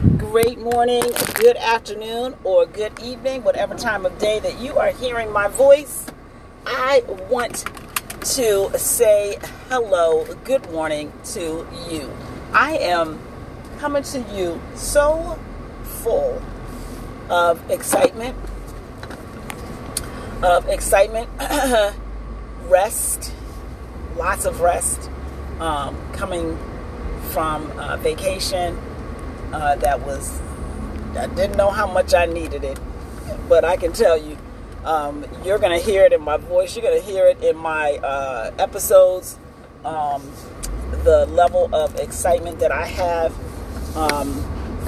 great morning, good afternoon, or good evening, whatever time of day that you are hearing my voice. I want to say hello, good morning to you. I am coming to you so full of excitement, of excitement, rest, lots of rest, um, coming from uh, vacation uh, that was, I didn't know how much I needed it, but I can tell you, um, you're to hear it in my voice. You're to hear it in my uh, episodes. Um, the level of excitement that I have um,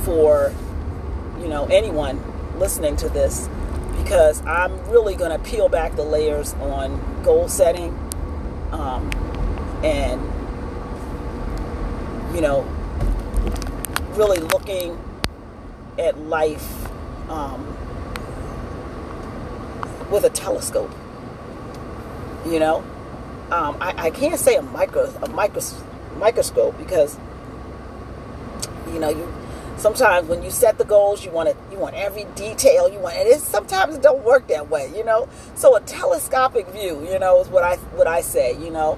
for, you know, anyone listening to this, because I'm really to peel back the layers on goal setting um, and, you know, really looking at life um, with a telescope. You know, um, I, I, can't say a micro a micros, microscope because you know you sometimes when you set the goals you want it you want every detail you want and it sometimes it don't work that way you know so a telescopic view you know is what I what I say you know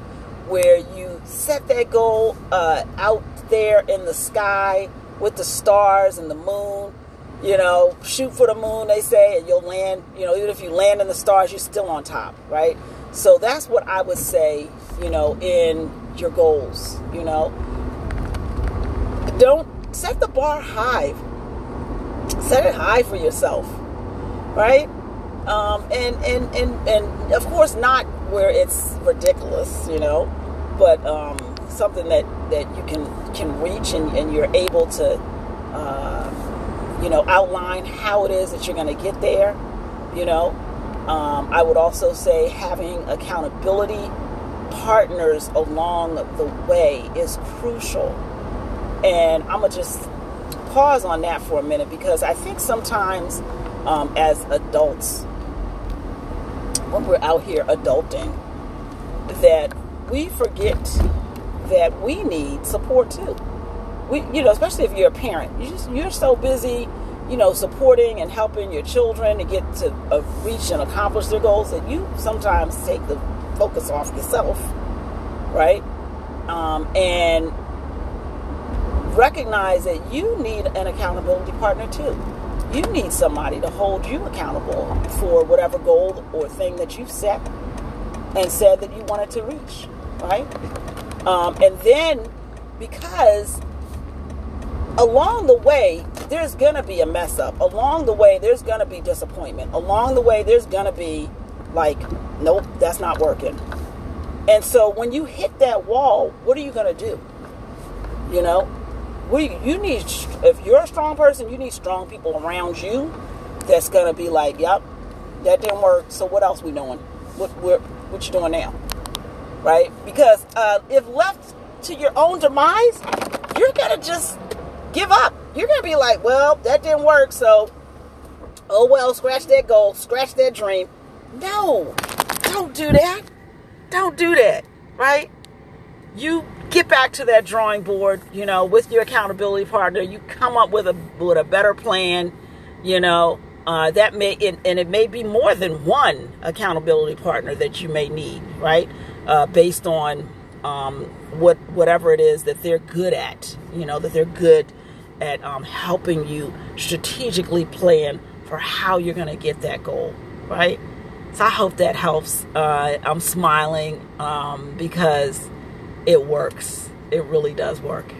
where you set that goal uh, out there in the sky with the stars and the moon. You know, shoot for the moon, they say, and you'll land. You know, even if you land in the stars, you're still on top, right? So that's what I would say, you know, in your goals. You know, don't set the bar high. Set it high for yourself, right? Um, and and and and of course not where it's ridiculous, you know, but um, something that that you can can reach and, and you're able to uh, you know outline how it is that you're going to get there you know? Um, i would also say having accountability partners along the way is crucial. And i'm going to just pause on that for a minute because i think sometimes um, as adults when we're out here adulting that we forget that we need support too. We, you know, especially if you're a parent, you just you're so busy, you know, supporting and helping your children to get to uh, reach and accomplish their goals that you sometimes take the focus off yourself, right? Um, and recognize that you need an accountability partner too. You need somebody to hold you accountable for whatever goal or thing that you've set and said that you wanted to reach, right? Um, and then because along the way, there's going to be a mess up. Along the way, there's going to be disappointment. Along the way, there's going to be like, nope, that's not working. And so when you hit that wall, what are you going to do? You know, we you need if you're a strong person, you need strong people around you that's going to be like, yep, that didn't work. So what else we doing? What what what you doing now? Right? Because uh, if left to your own demise, you're gonna just give up. You're gonna be like, well, that didn't work, so oh well, scratch that goal, scratch that dream. No, don't do that. Don't do that, right? You get back to that drawing board, you know, with your accountability partner. You come up with a with a better plan, you know. Uh, that may and, and it may be more than one accountability partner that you may need, right? Uh, based on um, what whatever it is that they're good at. You know that they're good at um, helping you strategically plan for how you're going to get that goal, right? So I hope that helps. Uh, I'm smiling um, because it works. It really does work.